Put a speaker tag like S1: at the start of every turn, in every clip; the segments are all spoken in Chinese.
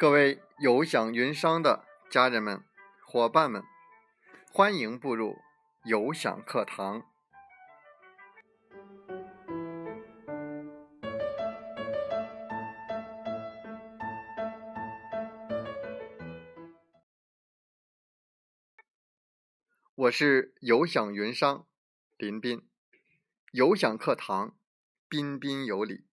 S1: 各位有享云商的家人们、伙伴们，欢迎步入有享课堂。我是有享云商林斌，有享课堂彬彬有礼。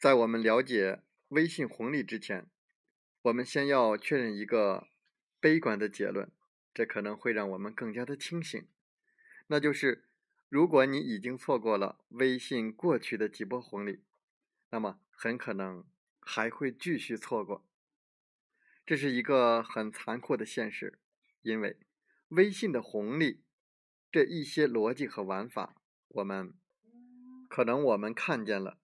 S1: 在我们了解微信红利之前，我们先要确认一个悲观的结论，这可能会让我们更加的清醒。那就是，如果你已经错过了微信过去的几波红利，那么很可能还会继续错过。这是一个很残酷的现实，因为微信的红利这一些逻辑和玩法，我们可能我们看见了，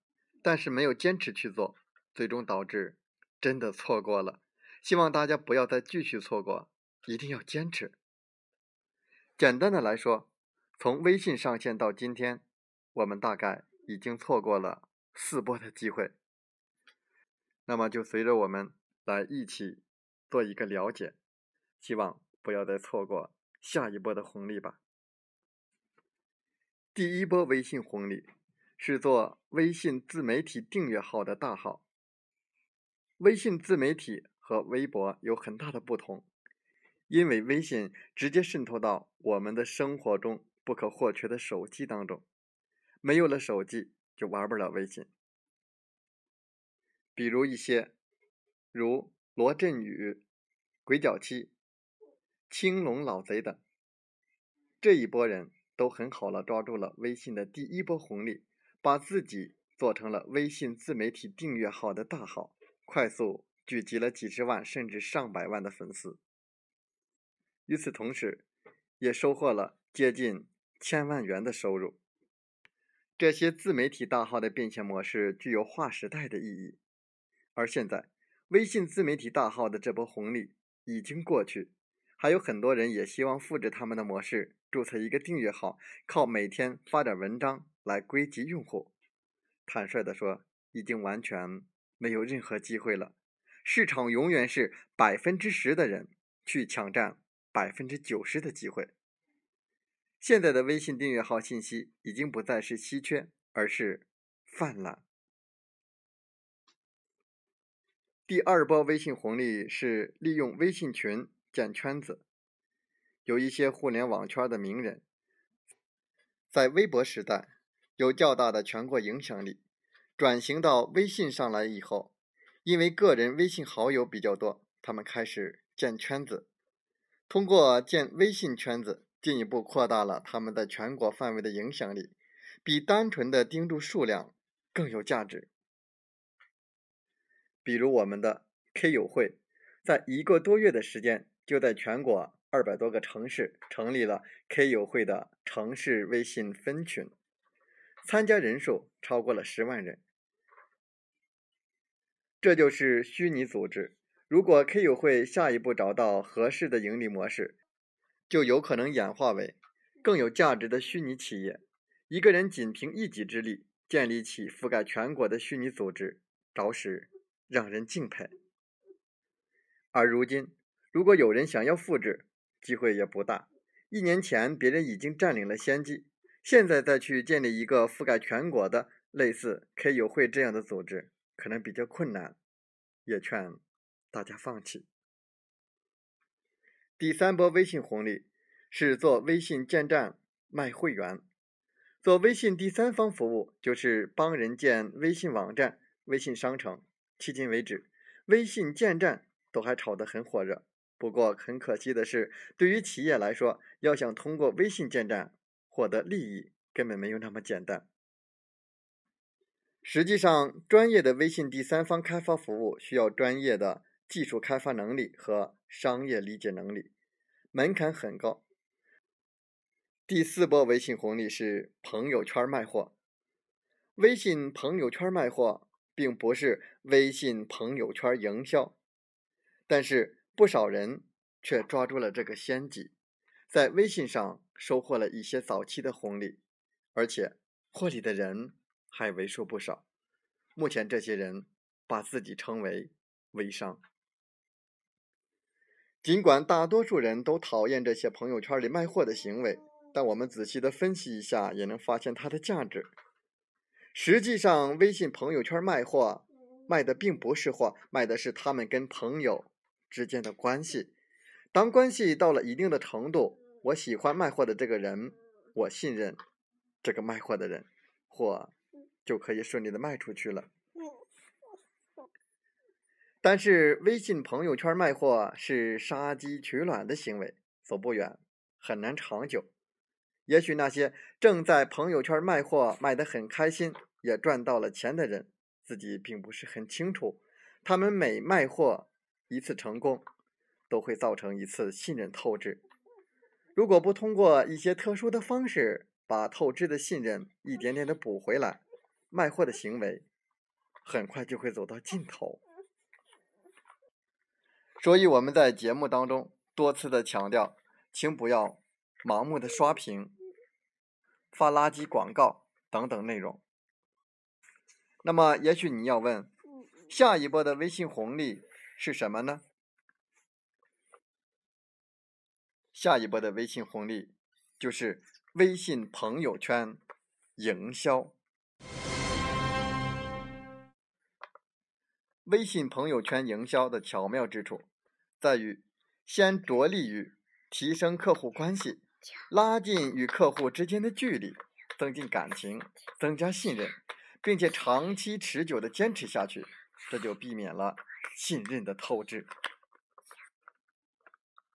S1: 但是没有坚持去做，最终导致真的错过了。希望大家不要再继续错过，一定要坚持。简单的来说，从微信上线到今天，我们大概已经错过了四波的机会。那么就随着我们来一起。做一个了解，希望不要再错过下一波的红利吧。第一波微信红利是做微信自媒体订阅号的大号。微信自媒体和微博有很大的不同，因为微信直接渗透到我们的生活中不可或缺的手机当中，没有了手机就玩不了微信。比如一些，如。罗振宇、鬼脚七、青龙老贼等这一波人都很好了，抓住了微信的第一波红利，把自己做成了微信自媒体订阅号的大号，快速聚集了几十万甚至上百万的粉丝。与此同时，也收获了接近千万元的收入。这些自媒体大号的变现模式具有划时代的意义，而现在。微信自媒体大号的这波红利已经过去，还有很多人也希望复制他们的模式，注册一个订阅号，靠每天发点文章来归集用户。坦率的说，已经完全没有任何机会了。市场永远是百分之十的人去抢占百分之九十的机会。现在的微信订阅号信息已经不再是稀缺，而是泛滥。第二波微信红利是利用微信群建圈子，有一些互联网圈的名人，在微博时代有较大的全国影响力，转型到微信上来以后，因为个人微信好友比较多，他们开始建圈子，通过建微信圈子，进一步扩大了他们在全国范围的影响力，比单纯的盯住数量更有价值。比如我们的 K 友会，在一个多月的时间，就在全国二百多个城市成立了 K 友会的城市微信分群，参加人数超过了十万人。这就是虚拟组织。如果 K 友会下一步找到合适的盈利模式，就有可能演化为更有价值的虚拟企业。一个人仅凭一己之力建立起覆盖全国的虚拟组织，着实。让人敬佩。而如今，如果有人想要复制，机会也不大。一年前别人已经占领了先机，现在再去建立一个覆盖全国的类似 K 友会这样的组织，可能比较困难，也劝大家放弃。第三波微信红利是做微信建站卖会员，做微信第三方服务，就是帮人建微信网站、微信商城。迄今为止，微信建站都还炒得很火热。不过很可惜的是，对于企业来说，要想通过微信建站获得利益，根本没有那么简单。实际上，专业的微信第三方开发服务需要专业的技术开发能力和商业理解能力，门槛很高。第四波微信红利是朋友圈卖货，微信朋友圈卖货。并不是微信朋友圈营销，但是不少人却抓住了这个先机，在微信上收获了一些早期的红利，而且获利的人还为数不少。目前这些人把自己称为微商。尽管大多数人都讨厌这些朋友圈里卖货的行为，但我们仔细的分析一下，也能发现它的价值。实际上，微信朋友圈卖货卖的并不是货，卖的是他们跟朋友之间的关系。当关系到了一定的程度，我喜欢卖货的这个人，我信任这个卖货的人，货就可以顺利的卖出去了。但是，微信朋友圈卖货是杀鸡取卵的行为，走不远，很难长久。也许那些正在朋友圈卖货卖得很开心。也赚到了钱的人，自己并不是很清楚。他们每卖货一次成功，都会造成一次信任透支。如果不通过一些特殊的方式把透支的信任一点点的补回来，卖货的行为很快就会走到尽头。所以我们在节目当中多次的强调，请不要盲目的刷屏、发垃圾广告等等内容。那么，也许你要问，下一波的微信红利是什么呢？下一波的微信红利就是微信朋友圈营销。微信朋友圈营销的巧妙之处，在于先着力于提升客户关系，拉近与客户之间的距离，增进感情，增加信任。并且长期持久的坚持下去，这就避免了信任的透支。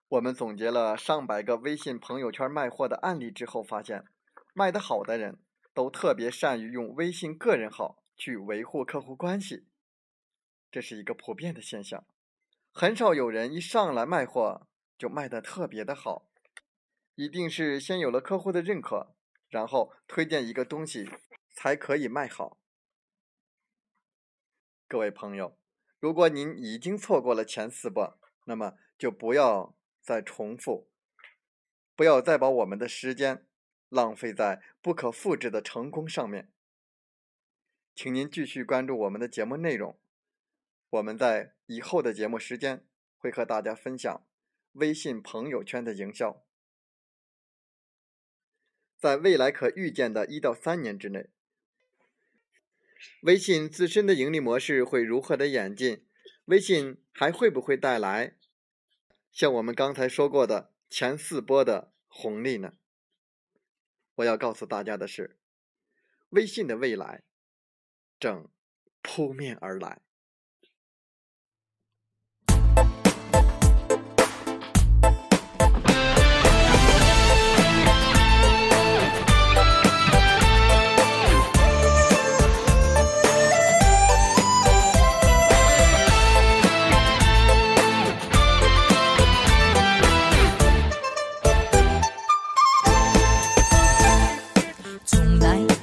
S1: 我们总结了上百个微信朋友圈卖货的案例之后，发现卖得好的人都特别善于用微信个人号去维护客户关系，这是一个普遍的现象。很少有人一上来卖货就卖得特别的好，一定是先有了客户的认可，然后推荐一个东西才可以卖好。各位朋友，如果您已经错过了前四波，那么就不要再重复，不要再把我们的时间浪费在不可复制的成功上面。请您继续关注我们的节目内容，我们在以后的节目时间会和大家分享微信朋友圈的营销，在未来可预见的一到三年之内。微信自身的盈利模式会如何的演进？微信还会不会带来像我们刚才说过的前四波的红利呢？我要告诉大家的是，微信的未来正扑面而来。有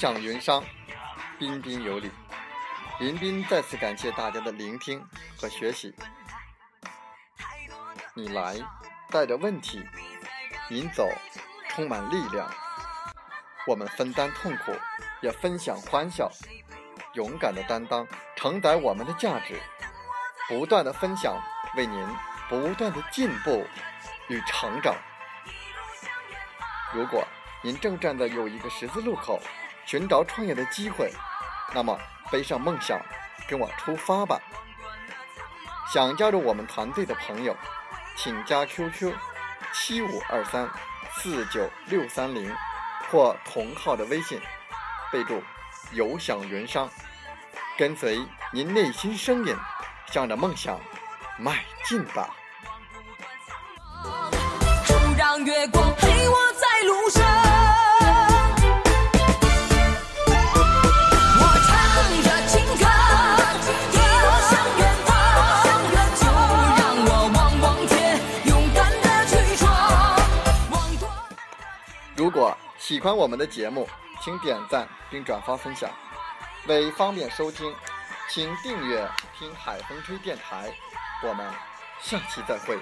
S1: 享云商，彬彬有礼。林斌再次感谢大家的聆听和学习。你来，带着问题；您走，充满力量。我们分担痛苦，也分享欢笑，勇敢的担当，承载我们的价值，不断的分享，为您不断的进步与成长。如果您正站在有一个十字路口，寻找创业的机会，那么背上梦想，跟我出发吧。想加入我们团队的朋友，请加 QQ 七五二三四九六三零。或同号的微信，备注“有享云商”，跟随您内心声音，向着梦想迈进吧。让月光如果。喜欢我们的节目，请点赞并转发分享。为方便收听，请订阅“听海风吹电台”。我们下期再会。